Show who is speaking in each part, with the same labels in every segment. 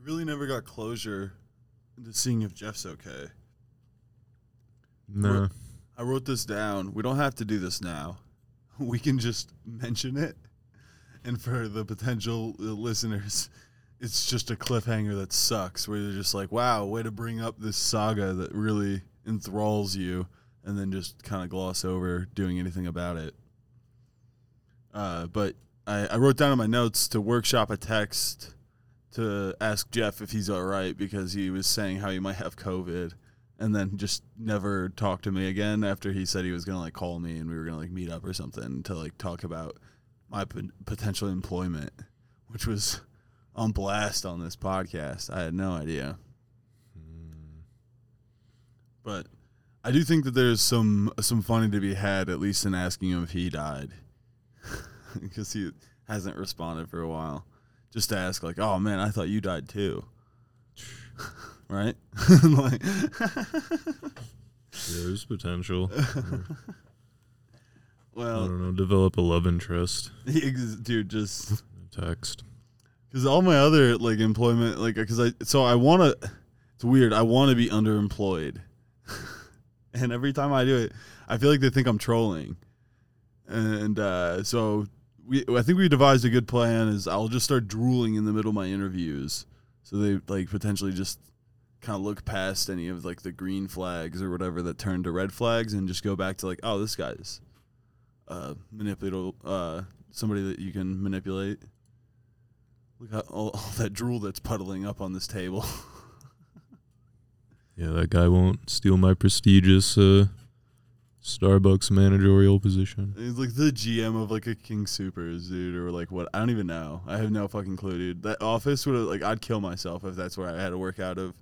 Speaker 1: We really never got closure into seeing if Jeff's okay.
Speaker 2: Nah.
Speaker 1: I wrote this down. We don't have to do this now. We can just mention it. And for the potential listeners, it's just a cliffhanger that sucks where they're just like, wow, way to bring up this saga that really enthralls you and then just kind of gloss over doing anything about it. Uh, but I, I wrote down in my notes to workshop a text to ask Jeff if he's all right because he was saying how he might have COVID and then just never talked to me again after he said he was gonna like call me and we were gonna like meet up or something to like talk about my p- potential employment, which was on blast on this podcast. I had no idea, hmm. but I do think that there's some some funny to be had at least in asking him if he died because he hasn't responded for a while. Just to ask like, oh man, I thought you died too. right? like,
Speaker 2: there's potential.
Speaker 1: Well, I
Speaker 2: don't know. Develop a love interest.
Speaker 1: dude, just
Speaker 2: Text.
Speaker 1: because all my other like employment, like, because I so I want to. It's weird. I want to be underemployed, and every time I do it, I feel like they think I'm trolling, and uh, so we. I think we devised a good plan. Is I'll just start drooling in the middle of my interviews, so they like potentially just kind of look past any of like the green flags or whatever that turn to red flags and just go back to like, oh, this guy's uh, manipulate uh, somebody that you can manipulate. Look at all, all that drool that's puddling up on this table.
Speaker 2: Yeah, that guy won't steal my prestigious uh, Starbucks managerial position.
Speaker 1: He's like the GM of like a King Supers, dude, or like what? I don't even know. I have no fucking clue, dude. That office would have like I'd kill myself if that's where I had to work out of.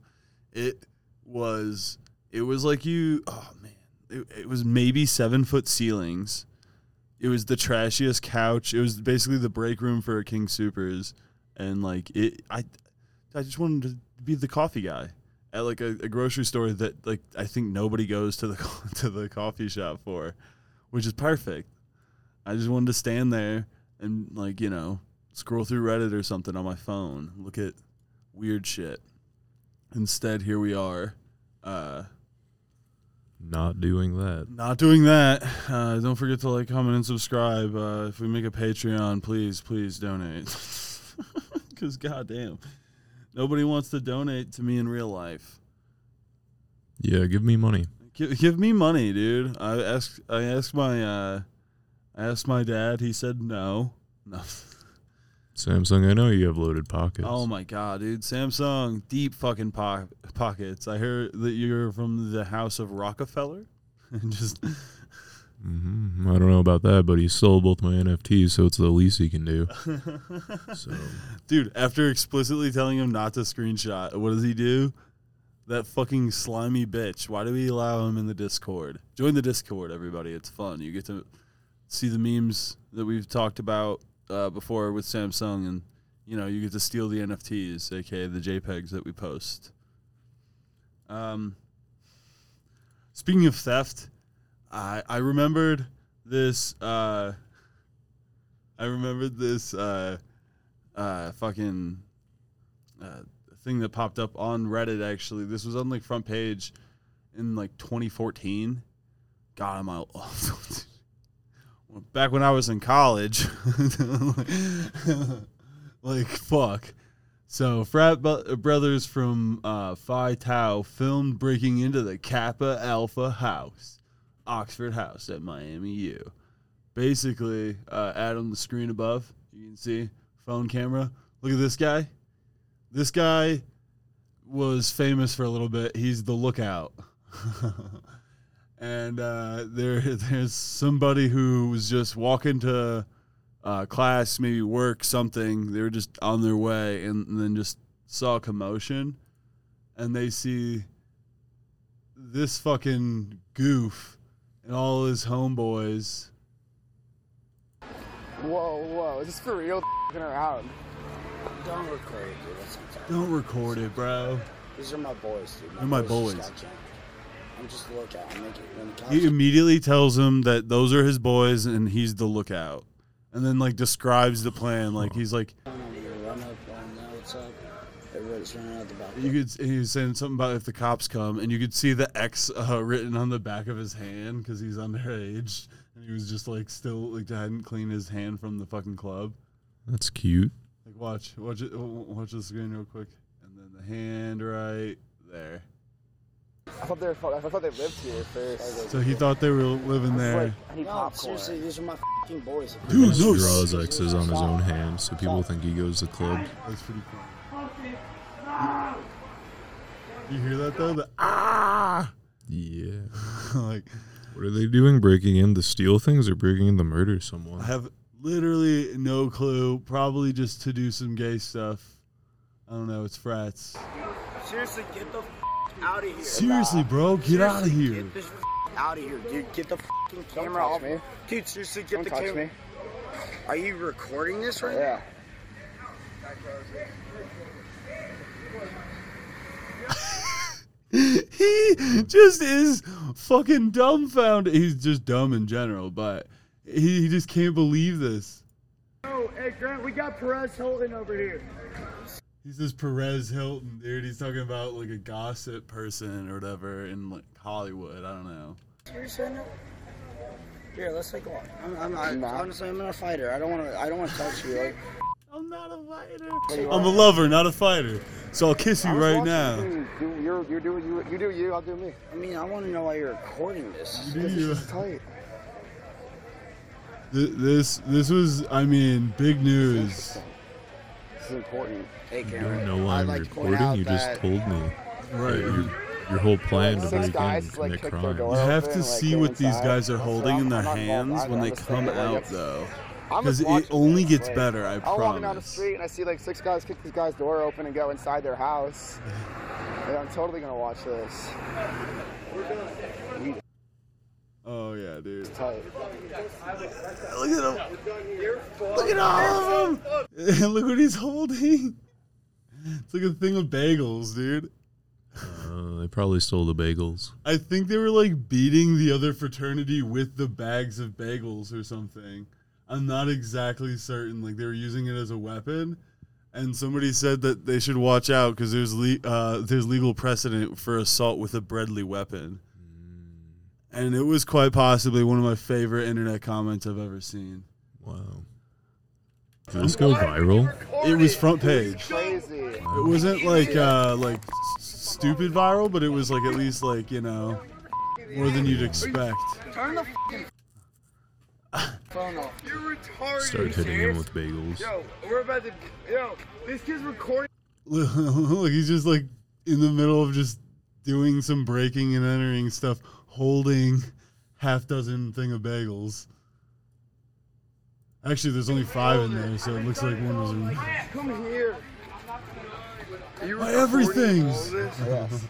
Speaker 1: It was. It was like you. Oh man, it, it was maybe seven foot ceilings. It was the trashiest couch. It was basically the break room for a King Supers, and like it. I, I just wanted to be the coffee guy at like a, a grocery store that like I think nobody goes to the to the coffee shop for, which is perfect. I just wanted to stand there and like you know scroll through Reddit or something on my phone, look at weird shit. Instead, here we are, uh,
Speaker 2: Not doing that.
Speaker 1: not doing that. Uh, don't forget to like, comment, and subscribe. Uh, if we make a Patreon, please, please donate. Because goddamn, nobody wants to donate to me in real life.
Speaker 2: Yeah, give me money.
Speaker 1: Give, give me money, dude. I asked. I asked my. Uh, I asked my dad. He said no. No.
Speaker 2: Samsung, I know you have loaded pockets.
Speaker 1: Oh my god, dude. Samsung deep fucking po- pockets. I hear that you're from the house of Rockefeller. And just
Speaker 2: hmm I don't know about that, but he sold both my NFTs, so it's the least he can do. So
Speaker 1: dude, after explicitly telling him not to screenshot, what does he do? That fucking slimy bitch. Why do we allow him in the Discord? Join the Discord, everybody. It's fun. You get to see the memes that we've talked about uh, before with Samsung, and you know you get to steal the NFTs, aka the JPEGs that we post. Um, speaking of theft, I I remembered this. Uh, I remembered this. Uh, uh, fucking uh, thing that popped up on Reddit. Actually, this was on like front page in like 2014. God, I'm I back when I was in college? like fuck. So frat bu- brothers from uh, Phi Tau filmed breaking into the Kappa Alpha House, Oxford House at Miami U. Basically, uh, ad on the screen above, you can see phone camera. Look at this guy. This guy was famous for a little bit. He's the lookout. and uh, there, there's somebody who was just walking to uh, class, maybe work, something. They were just on their way and, and then just saw commotion. And they see this fucking goof and all his homeboys.
Speaker 3: Whoa, whoa, is this for real? F***ing around.
Speaker 4: Don't record it, dude. That's what I'm telling
Speaker 1: Don't record it, bro.
Speaker 4: These are my boys, dude.
Speaker 1: They're my
Speaker 4: just
Speaker 1: boys.
Speaker 4: I'm just lookout. I'm making when the.
Speaker 1: He immediately tells him that those are his boys and he's the lookout. And then like describes the plan. Like he's like
Speaker 4: I'm gonna run up on that. What's up? Everybody's running out the back.
Speaker 1: You could. He was saying something about if the cops come, and you could see the X uh, written on the back of his hand because he's underage, and he was just like still like hadn't cleaned his hand from the fucking club.
Speaker 2: That's cute.
Speaker 1: Like watch, watch it, watch the screen real quick, and then the hand right there.
Speaker 3: I thought they were. I thought they lived here first.
Speaker 1: So he thought they were living there.
Speaker 3: Like, I
Speaker 4: No, seriously, these are my fucking boys.
Speaker 1: Dude,
Speaker 2: He
Speaker 1: no,
Speaker 2: draws X's on his own hand, so people think he goes to club.
Speaker 1: That's pretty cool. You hear that though? The ah,
Speaker 2: Yeah.
Speaker 1: like
Speaker 2: What are they doing? Breaking in to steal things or breaking in to murder someone?
Speaker 1: I have literally no clue. Probably just to do some gay stuff. I don't know. It's frats.
Speaker 4: Seriously, get the out of here.
Speaker 1: Seriously, bro, get out of here.
Speaker 4: Get this out of here, dude. Get the fucking camera
Speaker 3: touch
Speaker 4: off
Speaker 3: me.
Speaker 4: Dude, seriously, get
Speaker 3: Don't
Speaker 4: the
Speaker 3: touch
Speaker 4: camera.
Speaker 3: me.
Speaker 4: Are you recording this right
Speaker 3: Yeah.
Speaker 1: he just is fucking dumbfounded. He's just dumb in general, but he, he just can't believe this.
Speaker 5: Oh, hey Grant, we got Perez Hilton over here.
Speaker 1: He's this Perez Hilton, dude. He's talking about like a gossip person or whatever in like Hollywood. I don't know.
Speaker 4: now? Seriously, no? Here, let's take a walk. I'm, I'm, I,
Speaker 3: Nah.
Speaker 4: honestly, I'm not a fighter. I don't want to. I don't want to touch you. Like,
Speaker 1: I'm not a fighter. I'm a lover, not a fighter. So I'll kiss you right now.
Speaker 3: You do, you're, you do you, you do you. I'll do me.
Speaker 4: I mean, I want to know why you're recording this.
Speaker 1: Do
Speaker 3: This
Speaker 1: you?
Speaker 3: is tight.
Speaker 1: Th- This this was, I mean, big news.
Speaker 3: This is important.
Speaker 4: Hey,
Speaker 2: I
Speaker 4: Cameron.
Speaker 2: don't know why
Speaker 4: I'd
Speaker 2: I'm
Speaker 4: like to point
Speaker 2: recording.
Speaker 4: out
Speaker 2: You just
Speaker 4: that-
Speaker 2: told me.
Speaker 1: Right.
Speaker 2: that Your, your whole plan to
Speaker 3: Six
Speaker 2: break in
Speaker 3: guys,
Speaker 2: and
Speaker 3: like,
Speaker 2: commit
Speaker 3: kicked their
Speaker 2: crimes.
Speaker 3: door
Speaker 1: You have to see what these guys are holding in their
Speaker 3: I'm not involved.
Speaker 1: hands when they come out, though.
Speaker 3: I'm
Speaker 1: Because it only
Speaker 3: this,
Speaker 1: gets
Speaker 3: like,
Speaker 1: better, I promise.
Speaker 3: I'm walking down the street and I see like six guys kick this guy's door open and go inside their house. Yeah, I'm totally gonna watch this.
Speaker 1: Oh yeah, dude.
Speaker 3: Tight.
Speaker 1: Look at him. Look at all of them. And Look what he's holding. It's like a thing of bagels, dude.
Speaker 2: Uh, they probably stole the bagels.
Speaker 1: I think they were like beating the other fraternity with the bags of bagels or something. I'm not exactly certain. Like they were using it as a weapon, and somebody said that they should watch out because there's le- uh, there's legal precedent for assault with a deadly weapon. And it was quite possibly one of my favorite internet comments I've ever seen.
Speaker 2: Wow. Did this go viral?
Speaker 1: It was front page. It wasn't like uh like s- stupid viral, but it was like at least like you know more than you'd expect.
Speaker 5: Turn the phone off. You're retarded.
Speaker 2: Start hitting him with bagels.
Speaker 5: Yo, we're about to. Yo, this kid's recording.
Speaker 1: Look, he's just like in the middle of just doing some breaking and entering stuff, holding half dozen thing of bagels. Actually, there's only five in there, so it looks like one was in.
Speaker 5: Come here. You
Speaker 1: My
Speaker 5: recording
Speaker 1: everything's.
Speaker 3: Yes.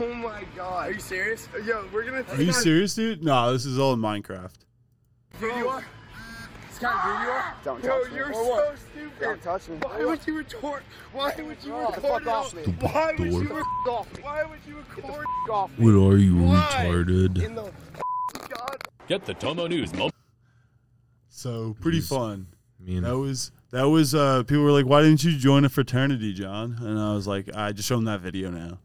Speaker 5: Oh my god. Are you serious? Yo, we're gonna
Speaker 1: Are you
Speaker 5: our-
Speaker 1: serious, dude? No, this is all in Minecraft.
Speaker 5: Here you are. Scott, here you are.
Speaker 3: Don't
Speaker 5: Yo,
Speaker 3: touch me.
Speaker 5: you're
Speaker 3: Or
Speaker 5: so stupid.
Speaker 3: Don't touch me.
Speaker 5: Why would you record? Why would you record
Speaker 3: fuck off me.
Speaker 5: Why would you record? Why would you record
Speaker 3: off me.
Speaker 2: What are you,
Speaker 5: Why?
Speaker 2: retarded?
Speaker 5: in the God?
Speaker 6: Get the Tomo News
Speaker 1: So pretty
Speaker 2: He's-
Speaker 1: fun.
Speaker 2: Mean,
Speaker 1: That was that was. uh People were like, "Why didn't you join a fraternity, John?" And I was like, "I just showed them that video now."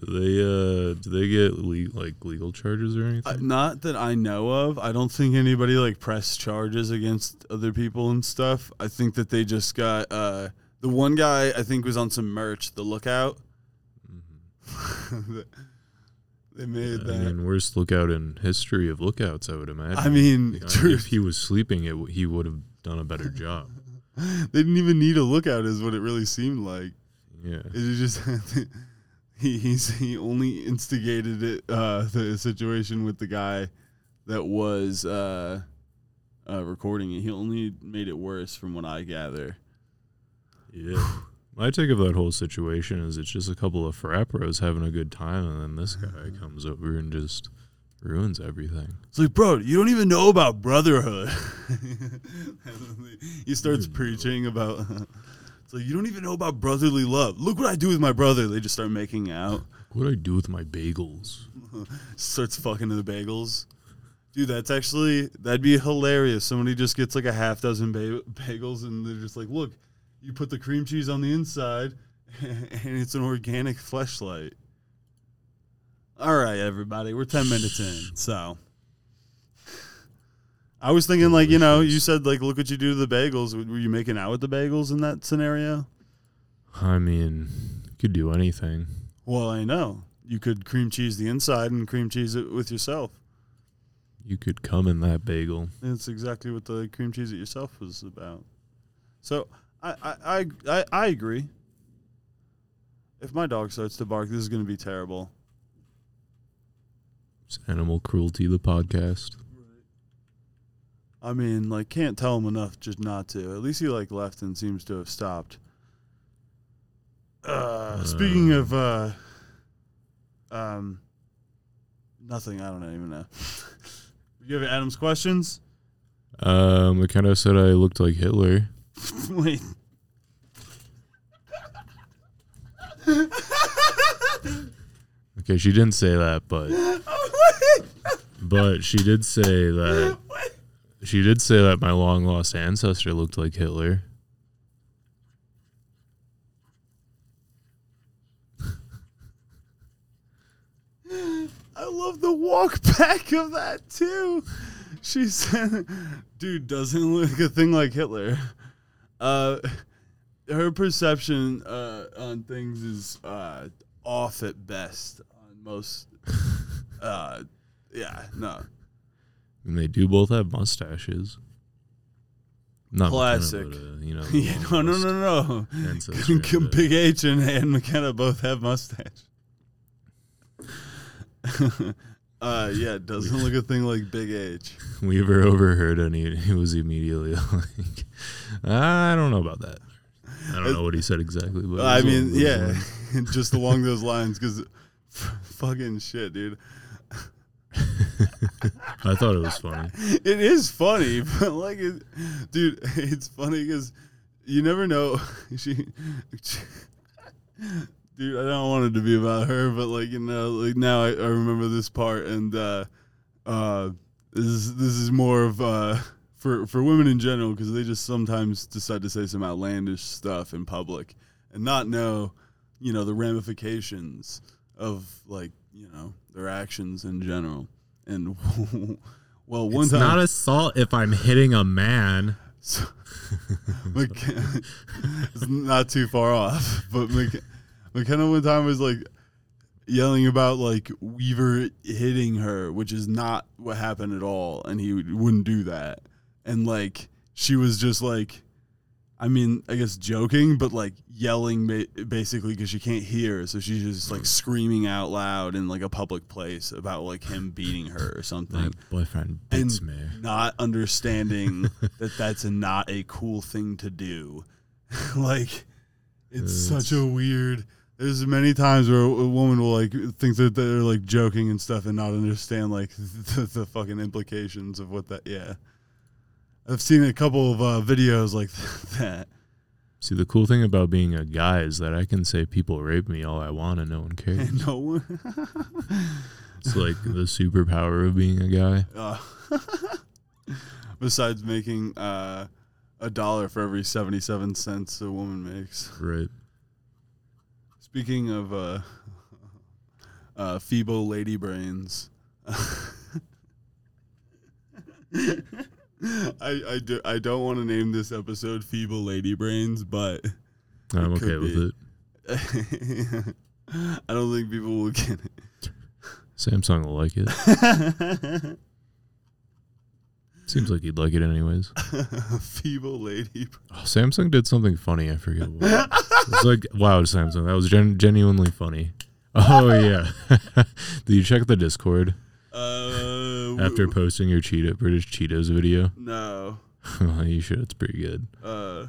Speaker 2: Do they uh do they get le- like legal charges or anything?
Speaker 1: Uh, not that I know of. I don't think anybody like pressed charges against other people and stuff. I think that they just got uh the one guy I think was on some merch, the lookout. they made
Speaker 2: Mm-hmm. I mean, worst lookout in history of lookouts, I would imagine.
Speaker 1: I mean,
Speaker 2: You know,
Speaker 1: truth.
Speaker 2: if he was sleeping, it w- he would have done a better job.
Speaker 1: they didn't even need a lookout, is what it really seemed like.
Speaker 2: Yeah.
Speaker 1: It just he he's he only instigated it uh the situation with the guy that was uh uh recording it. He only made it worse from what I gather.
Speaker 2: Yeah. My take of that whole situation is it's just a couple of frat bros having a good time, and then this guy comes over and just ruins everything.
Speaker 1: It's like, bro, you don't even know about brotherhood. he starts preaching about. It's like you don't even know about brotherly love. Look what I do with my brother. They just start making out.
Speaker 2: What do I do with my bagels?
Speaker 1: Starts fucking to the bagels. Dude, that's actually that'd be hilarious. Somebody just gets like a half dozen ba- bagels and they're just like, look, you put the cream cheese on the inside, and it's an organic fleshlight. All right, everybody, we're ten minutes in, so. I was thinking, like you know, you said like, look what you do to the bagels. Were you making out with the bagels in that scenario?
Speaker 2: I mean, you could do anything.
Speaker 1: Well, I know you could cream cheese the inside and cream cheese it with yourself.
Speaker 2: You could come in that bagel.
Speaker 1: That's exactly what the cream cheese it yourself was about. So I I I, I, I agree. If my dog starts to bark, this is going to be terrible.
Speaker 2: It's Animal Cruelty, the podcast.
Speaker 1: I mean, like, can't tell him enough just not to. At least he like left and seems to have stopped. Uh, speaking of, uh, um, nothing. I don't even know. you have Adam's questions?
Speaker 2: Um, of said I looked like Hitler.
Speaker 1: Wait.
Speaker 2: Okay, she didn't say that, but but she did say that she did say that my long lost ancestor looked like Hitler.
Speaker 1: I love the walk back of that too. She said, "Dude doesn't look a thing like Hitler." Uh, her perception uh, on things is uh, off at best. On most, uh, yeah, no,
Speaker 2: And they do both have mustaches. Not McKenna,
Speaker 1: Classic.
Speaker 2: but, uh, you know.
Speaker 1: yeah, no, no, no, no.
Speaker 2: But-
Speaker 1: Big H and, and McKenna both have mustache. uh, yeah, it doesn't look a thing like Big H.
Speaker 2: Weaver overheard and he, he was immediately like, I don't know about that. I don't know what he said exactly, but
Speaker 1: I mean, yeah, just along those lines, because fucking shit, dude.
Speaker 2: I thought it was funny.
Speaker 1: It is funny, but like, it, dude, it's funny because you never know. She, dude, I don't want it to be about her, but like, you know, like now I, I remember this part, and uh, uh, this is this is more of uh for for women in general because they just sometimes decide to say some outlandish stuff in public and not know, you know, the ramifications of like you know their actions in general. And well, one
Speaker 2: it's
Speaker 1: time
Speaker 2: not assault if I'm hitting a man.
Speaker 1: so, McK- it's not too far off, but Mc- McKenna one time was like yelling about like Weaver hitting her, which is not what happened at all, and he wouldn't do that. And like she was just like, I mean, I guess joking, but like yelling ba- basically because she can't hear, so she's just like mm. screaming out loud in like a public place about like him beating her or something
Speaker 2: My boyfriend
Speaker 1: and
Speaker 2: beats me.
Speaker 1: not understanding that that's not a cool thing to do. like, it's such a weird. There's many times where a a woman will like think that they're like joking and stuff and not understand like the, the fucking implications of what that. Yeah, I've seen a couple of uh, videos like that.
Speaker 2: See, the cool thing about being a guy is that I can say people rape me all I want and no one cares.
Speaker 1: And no one.
Speaker 2: It's like the superpower of being a guy.
Speaker 1: Uh, besides making uh, a dollar for every seventy-seven cents a woman makes.
Speaker 2: Right.
Speaker 1: Speaking of uh, uh, feeble lady brains, I I do I don't want to name this episode "Feeble Lady Brains," but
Speaker 2: I'm okay with
Speaker 1: be.
Speaker 2: it.
Speaker 1: I don't think people will get it.
Speaker 2: Samsung will like it. Seems like he'd like it anyways.
Speaker 1: feeble lady.
Speaker 2: Oh, Samsung did something funny. I forget what. It's like, wow, Samsung. That was gen- genuinely funny. Oh, yeah. did you check the Discord
Speaker 1: Uh,
Speaker 2: after posting your Cheetah, British Cheetos video?
Speaker 1: no.
Speaker 2: well, you should. It's pretty good.
Speaker 1: Uh,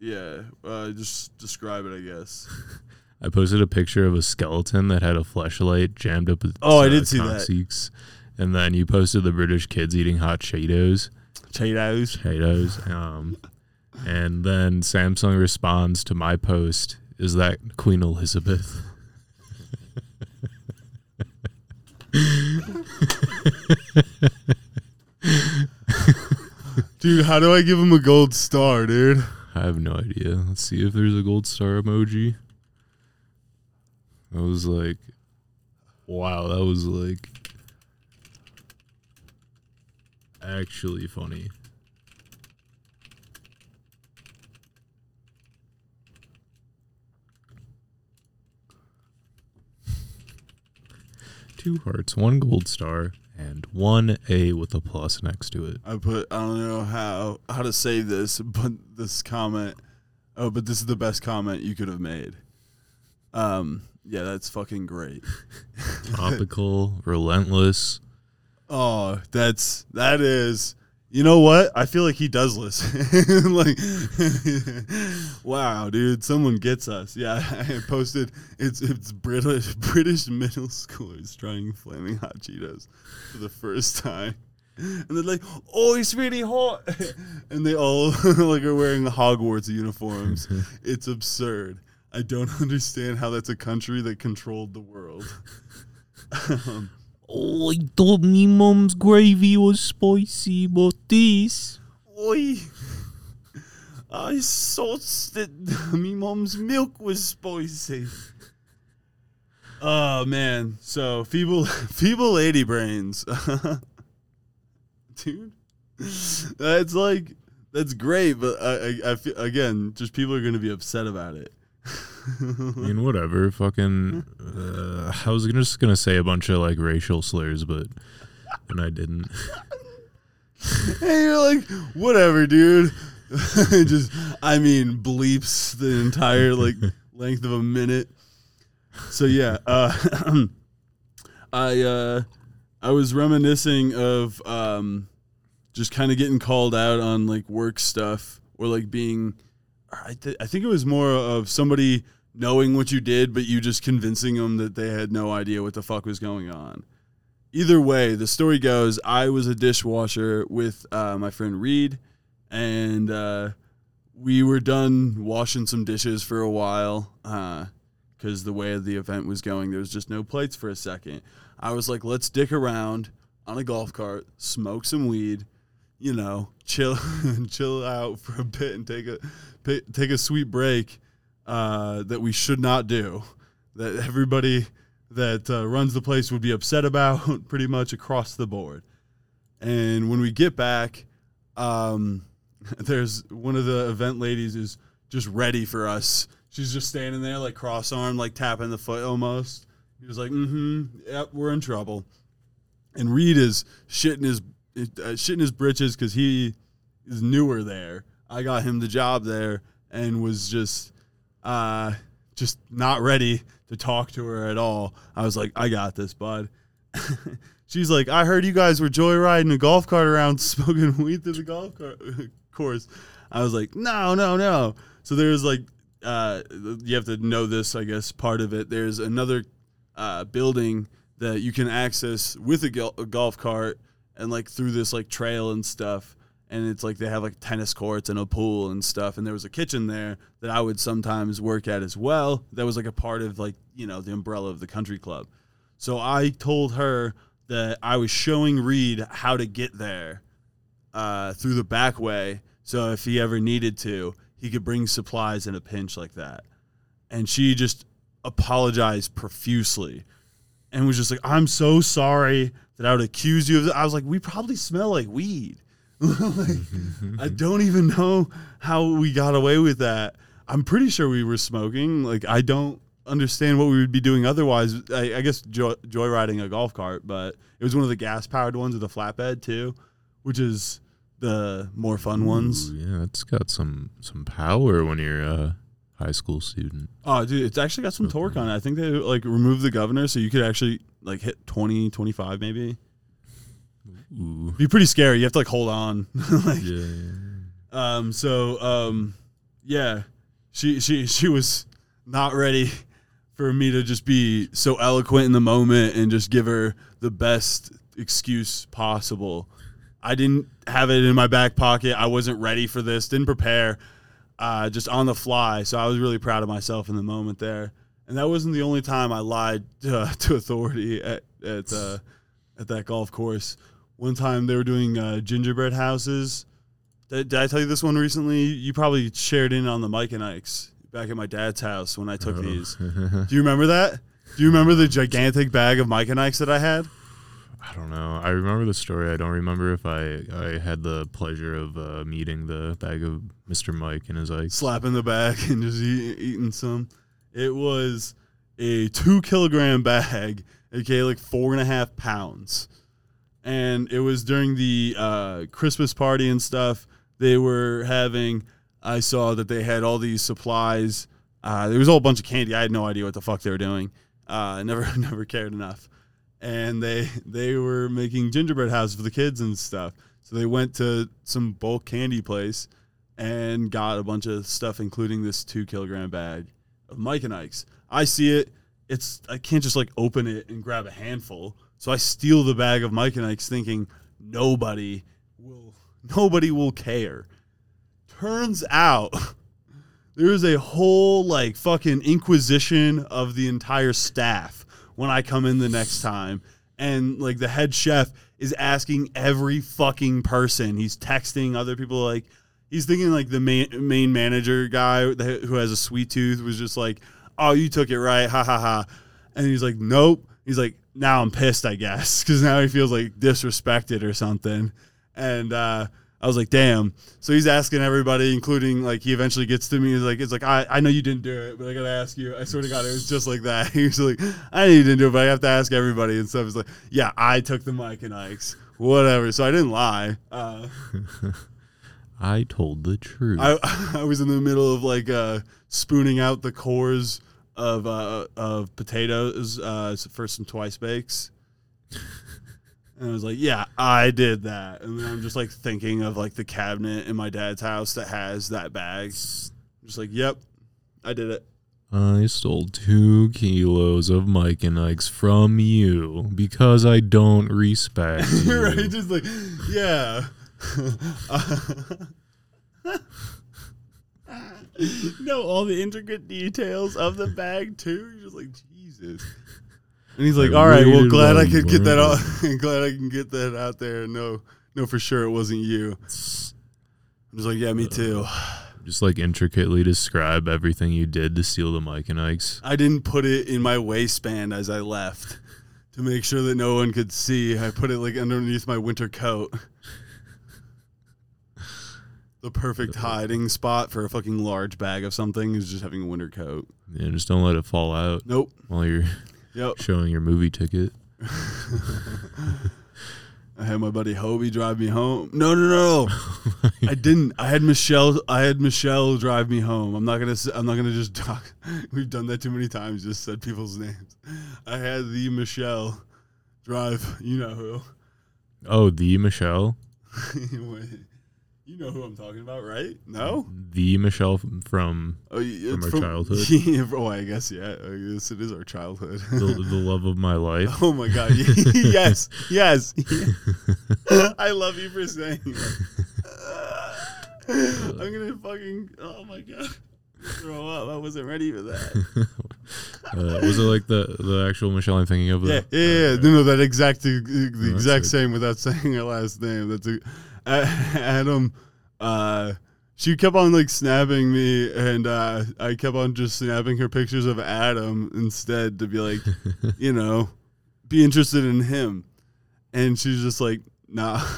Speaker 1: yeah. Uh, just describe it, I guess.
Speaker 2: I posted a picture of a skeleton that had a flashlight jammed up its
Speaker 1: Oh, I
Speaker 2: uh,
Speaker 1: did see that.
Speaker 2: And then you posted the British kids eating hot Cheetos.
Speaker 1: Cheetos.
Speaker 2: Cheetos. Um, and then Samsung responds to my post, is that Queen Elizabeth?
Speaker 1: Dude, how do I give him a gold star, dude?
Speaker 2: I have no idea. Let's see if there's a gold star emoji. I was like, wow, that was like actually funny. Two hearts, one gold star, and one A with a plus next to it.
Speaker 1: I put I don't know how how to save this, but this comment. Oh, but this is the best comment you could have made. Um, yeah, that's fucking great.
Speaker 2: Topical, relentless.
Speaker 1: Oh, that's that is. You know what? I feel like he does listen. like, wow, dude, someone gets us. Yeah, I posted. It's it's British British middle schoolers trying flaming hot Cheetos for the first time, and they're like, "Oh, it's really hot," and they all like are wearing Hogwarts uniforms. it's absurd. I don't understand how that's a country that controlled the world. um,
Speaker 2: Oh, I thought me mum's gravy was spicy, but this.
Speaker 1: Oi! I thought that me mom's milk was spicy. Oh man, so feeble, feeble lady brains, dude. That's like that's great, but I, I, I feel again, just people are gonna be upset about it.
Speaker 2: I mean, whatever. Fucking. Uh, I was just gonna say a bunch of like racial slurs, but and I didn't.
Speaker 1: and you're like, whatever, dude. just, I mean, bleeps the entire like length of a minute. So yeah, uh, I uh, I was reminiscing of um, just kind of getting called out on like work stuff or like being. I, th- I think it was more of somebody knowing what you did, but you just convincing them that they had no idea what the fuck was going on. Either way, the story goes I was a dishwasher with uh, my friend Reed, and uh, we were done washing some dishes for a while because the way the event was going, there was just no plates for a second. I was like, let's dick around on a golf cart, smoke some weed, you know, chill, chill out for a bit, and take a take a sweet break uh, that we should not do. That everybody that uh, runs the place would be upset about, pretty much across the board. And when we get back, um, there's one of the event ladies is just ready for us. She's just standing there, like cross armed, like tapping the foot almost. He was like, "Mm-hmm, yep, we're in trouble." And Reed is shitting his uh, shitting his britches because he is newer there. I got him the job there and was just uh, just not ready to talk to her at all. I was like, "I got this, bud." She's like, "I heard you guys were joyriding a golf cart around, smoking weed through the golf course." I was like, "No, no, no." So there's like, uh, you have to know this, I guess, part of it. There's another uh, building that you can access with a, a golf cart and like through this like trail and stuff and it's like they have like tennis courts and a pool and stuff and there was a kitchen there that i would sometimes work at as well that was like a part of like you know the umbrella of the country club. So i told her that i was showing reed how to get there uh, through the back way so if he ever needed to he could bring supplies in a pinch like that. And she just apologized profusely and was just like i'm so sorry that i would accuse you of i was like we probably smell like weed like, I don't even know how we got away with that. I'm pretty sure we were smoking. Like I don't understand what we would be doing otherwise. I, I guess joy, joyriding a golf cart, but it was one of the gas powered ones with a flatbed too, which is the more fun ones.
Speaker 2: Ooh, yeah, it's got some some power when you're a high school student.
Speaker 1: Oh, dude, it's actually got some torque on it. I think they like removed the governor so you could actually like hit 20, 25 maybe.
Speaker 2: Ooh.
Speaker 1: Be pretty scary. You have to like hold on. like,
Speaker 2: Yeah.
Speaker 1: Um. So. Um. Yeah. She. She. She was not ready for me to just be so eloquent in the moment and just give her the best excuse possible. I didn't have it in my back pocket. I wasn't ready for this. Didn't prepare. Uh, just on the fly. So I was really proud of myself in the moment there. And that wasn't the only time I lied uh, to authority at at uh, at that golf course. One time they were doing uh, gingerbread houses Did, did I tell you this one recently? You probably shared in on the Mike and Ike's back at my dad's house when I took
Speaker 2: Oh.
Speaker 1: these. Do you remember that? Do you remember the gigantic bag of Mike and Ike's that I had?
Speaker 2: I don't know. I remember the story. I don't remember if I I had the pleasure of uh, meeting the bag of Mr. Mike and his like.
Speaker 1: slapping the bag and just eat, eating some. It was a two kilogram bag, okay, like four and a half pounds. And it was during the uh, Christmas party and stuff. They were having, I saw that they had all these supplies. Uh, there was a whole bunch of candy. I had no idea what the fuck they were doing. Uh, never, never cared enough. And they they were making gingerbread houses for the kids and stuff. So they went to some bulk candy place and got a bunch of stuff, including this two kilogram bag of Mike and Ike's. I see it. It's I can't just like open it and grab a handful. So I steal the bag of Mike and Ike's, thinking nobody will nobody will care. Turns out there is a whole like fucking inquisition of the entire staff when I come in the next time. And like the head chef is asking every fucking person. He's texting other people like he's thinking like the main main manager guy who has a sweet tooth was just like, "Oh, you took it right, ha ha ha," and he's like, "Nope." He's like, "Now I'm pissed, I guess, because now he feels like disrespected or something." And uh, I was like, "Damn!" So he's asking everybody, including like he eventually gets to me. He's like, "It's like I, I know you didn't do it, but I gotta ask you." I swear to God, it was just like that. He was like, "I know you didn't do it, but I have to ask everybody and stuff." It's like, "Yeah, I took the Mike and Ike's, whatever." So I didn't lie. Uh,
Speaker 2: I told the truth.
Speaker 1: I I was in the middle of like uh, spooning out the cores of uh, of potatoes uh, for some twice bakes, and I was like, "Yeah, I did that." And then I'm just like thinking of like the cabinet in my dad's house that has that bag. I'm just like, "Yep, I did it."
Speaker 2: I stole two kilos of Mike and Ike's from you because I don't respect you.
Speaker 1: right? Just like, yeah. know all the intricate details of the bag too. You're just like Jesus. And he's like,
Speaker 2: I
Speaker 1: "All right, well, glad I could get that out. glad I can get that out there. and know, know for sure it wasn't you." I'm just like, "Yeah, me uh, too."
Speaker 2: Just like intricately describe everything you did to steal the Mike and Ike's.
Speaker 1: I didn't put it in my waistband as I left to make sure that no one could see. I put it like underneath my winter coat. The perfect hiding spot for a fucking large bag of something is just having a winter coat.
Speaker 2: Yeah, just don't let it fall out
Speaker 1: Nope.
Speaker 2: while you're
Speaker 1: Yep.
Speaker 2: showing your movie ticket.
Speaker 1: I had my buddy Hobie drive me home. No, no, no. I didn't. I had Michelle. I had Michelle drive me home. I'm not gonna. I'm not gonna just talk. We've done that too many times. Just said people's names. I had the Michelle drive. You know who.
Speaker 2: Oh, the Michelle,
Speaker 1: you know who I'm talking about, right? No.
Speaker 2: the Michelle f- from
Speaker 1: Oh, y-
Speaker 2: From our childhood?
Speaker 1: Yeah, oh, I guess yeah. I guess it is our childhood.
Speaker 2: the, the love of my life.
Speaker 1: oh my god. yes. Yes. I love you for saying that. I'm gonna fucking. Oh my god. Throw up. I wasn't ready for that.
Speaker 2: Uh, was it like the the actual Michelle I'm thinking of?
Speaker 1: Yeah,
Speaker 2: The-
Speaker 1: yeah, yeah. No, no, that exact, the exact same without saying her last name. That's A- Adam. Uh, she kept on like snapping me, and uh, I kept on just snapping her pictures of Adam instead to be like, you know, be interested in him. And she's just like, nah.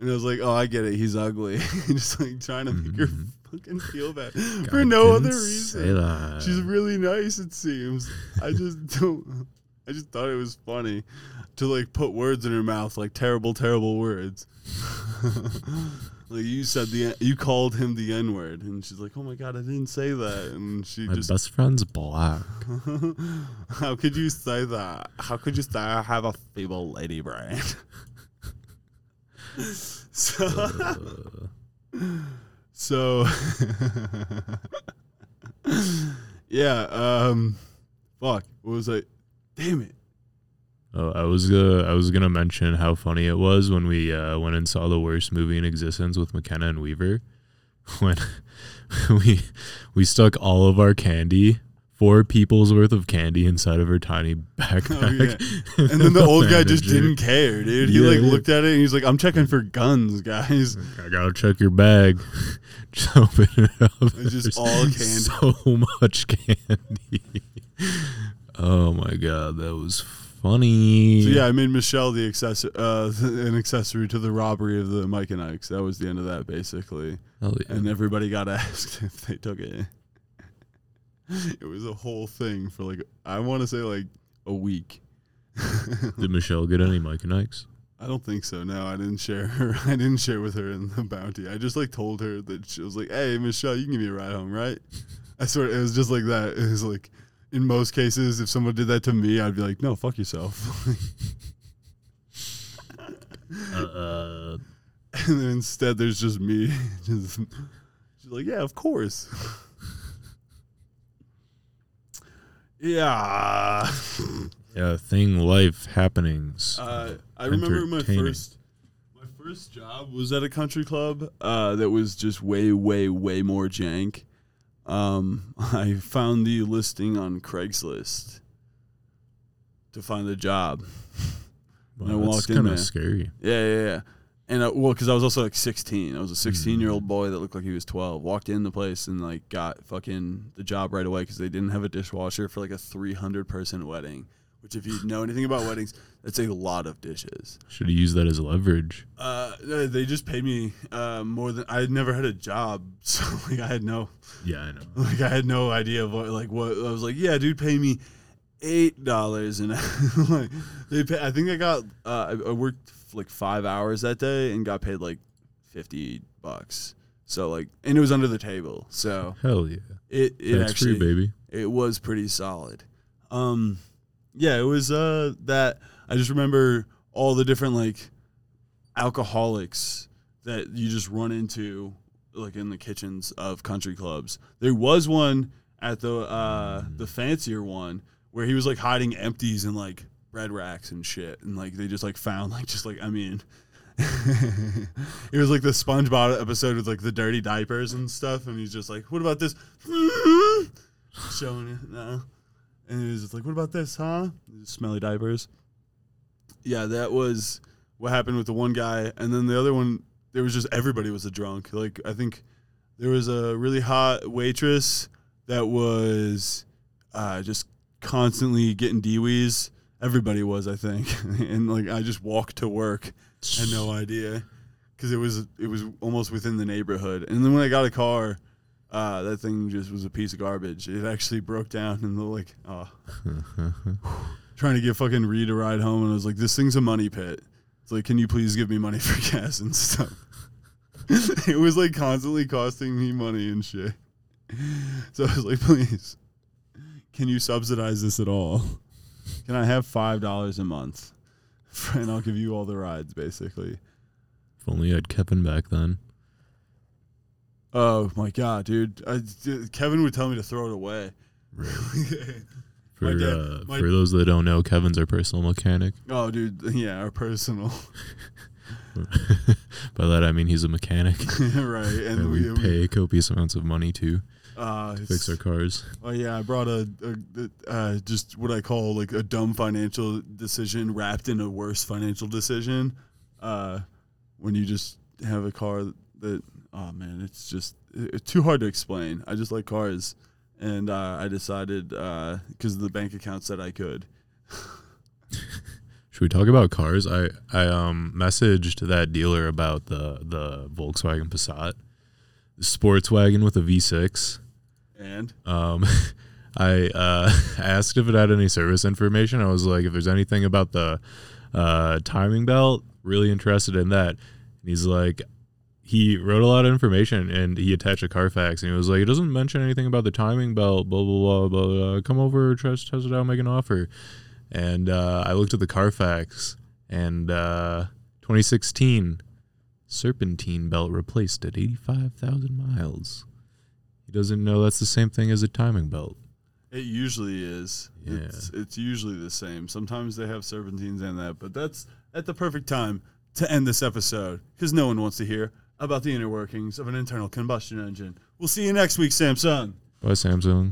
Speaker 1: And I was like, oh, I get it. He's ugly. just like trying to make her
Speaker 2: Mhm.
Speaker 1: fucking feel bad
Speaker 2: God,
Speaker 1: for no other reason. She's really nice, it seems. I just don't. I just thought it was funny to like put words in her mouth, like terrible, terrible words. like you said the you called him the N word, and she's like, "Oh my god, I didn't say that," and she
Speaker 2: my
Speaker 1: just,
Speaker 2: best friend's black.
Speaker 1: "How could you say that? How could you say I have a feeble lady brain?" so, so yeah, um, fuck, what was I? Damn it.
Speaker 2: Oh, I was uh, I was gonna mention how funny it was when we uh, went and saw the worst movie in existence with McKenna and Weaver, when we we stuck all of our candy four people's worth of candy inside of her tiny backpack.
Speaker 1: Oh, yeah. And then the old guy just didn't care, dude. He like looked at it and he's like, "I'm checking for guns, guys."
Speaker 2: I gotta check your bag. just open it up.
Speaker 1: It's just all candy.
Speaker 2: So much candy. Oh my god, that was funny.
Speaker 1: So yeah, I made Michelle the access uh, an accessory to the robbery of the Mike and Ike's. That was the end of that, basically.
Speaker 2: Hell yeah.
Speaker 1: And everybody got asked if they took it. It was a whole thing for like I want to say like a week.
Speaker 2: Did Michelle get any Mike and Ike's?
Speaker 1: I don't think so. No, I didn't share her. I didn't share with her in the bounty. I just like told her that she was like, "Hey, Michelle, you can give me a ride home, right?" I swear it was just like that. It was like, in most cases, if someone did that to me, I'd be like, "No, fuck yourself."
Speaker 2: Uh,
Speaker 1: and then instead, there's just me. just, she's like, "Yeah, of course." yeah.
Speaker 2: yeah, thing life happenings.
Speaker 1: Uh, I remember my first my first job was at a country club uh, that was just way, way, way more jank. Um, I found the listing on Craigslist to find the job.
Speaker 2: wow,
Speaker 1: I
Speaker 2: that's
Speaker 1: walked in
Speaker 2: kind
Speaker 1: there.
Speaker 2: of scary.
Speaker 1: Yeah, yeah, yeah. And uh, well, because I was also like 16. I was a 16 year old boy that looked like he was 12. Walked in the place and like got fucking the job right away because they didn't have a dishwasher for like a 300 person wedding. Which, if you know anything about weddings, that's a lot of dishes.
Speaker 2: Should have used that as leverage.
Speaker 1: Uh, they just paid me uh, more than I had never had a job, so like I had no
Speaker 2: Yeah, I know.
Speaker 1: like I had no idea of what like what I was like. Yeah, dude, pay me eight dollars and like they pay. I think I got uh, I, worked like five hours that day and got paid like fifty bucks. So like, and it was under the table, so
Speaker 2: Hell yeah.
Speaker 1: it it actually
Speaker 2: baby.
Speaker 1: it was pretty solid. Um, yeah, it was uh that I just remember all the different like alcoholics that you just run into like in the kitchens of country clubs. There was one at the uh the fancier one where he was like hiding empties in like bread racks and shit and like they just like found like just like I mean it was like the SpongeBob episode with like the dirty diapers and stuff and he's just like what about this showing it no and he was just like what about this huh? Smelly diapers. Yeah that was what happened with the one guy. And then the other one there was just everybody was a drunk. Like i think there was a really hot waitress that was uh, just constantly getting dewees everybody was i think. And like i just walked to work. Had no idea. Because it was it was almost within the neighborhood. And then when i got a car uh, that thing just was a piece of garbage it actually broke down and the like oh trying to get fucking Reed a ride home, and I was like, "This thing's a money pit." It's like, "Can you please give me money for gas and stuff?" it was like constantly costing me money and shit. So I was like, "Please, can you subsidize this at all? Can I have five dollars a month, and I'll give you all the rides, basically."
Speaker 2: If only I had Kevin back then.
Speaker 1: Oh my god, dude! I, Kevin would tell me to throw it away.
Speaker 2: For
Speaker 1: My dad-
Speaker 2: uh,
Speaker 1: my-
Speaker 2: for those that don't know, Kevin's our personal mechanic.
Speaker 1: oh, dude, yeah, our personal,
Speaker 2: By that I mean he's a mechanic,
Speaker 1: right? And
Speaker 2: and we pay copious amounts of money to
Speaker 1: uh,
Speaker 2: fix our cars.
Speaker 1: Oh yeah, I brought a, a, uh, just what I call like a dumb financial decision wrapped in a worse financial decision. Uh, when you just have a car that oh man, it's just it's too hard to explain. I just like cars, and uh, I decided because the bank account said I could.
Speaker 2: Should we talk about cars? I I um messaged that dealer about the the Volkswagen Passat, the sports wagon with a V6.
Speaker 1: And
Speaker 2: Um, I uh, asked if it had any service information. I was like, if there's anything about the uh, timing belt, really interested in that. And he's like, he wrote a lot of information and he attached a Carfax and he was like, it doesn't mention anything about the timing belt, blah, blah, blah, blah. blah. Come over, test, test it out, make an offer. And uh, I looked at the Carfax and uh, 2016 serpentine belt replaced at 85,000 miles. He doesn't know that's the same thing as a timing belt.
Speaker 1: it usually is.
Speaker 2: Yeah.
Speaker 1: It's it's usually the same. Sometimes they have serpentines and that, but that's at the perfect time to end this episode because no one wants to hear about the inner workings of an internal combustion engine. We'll see you next week, Samsung.
Speaker 2: Bye, Samsung.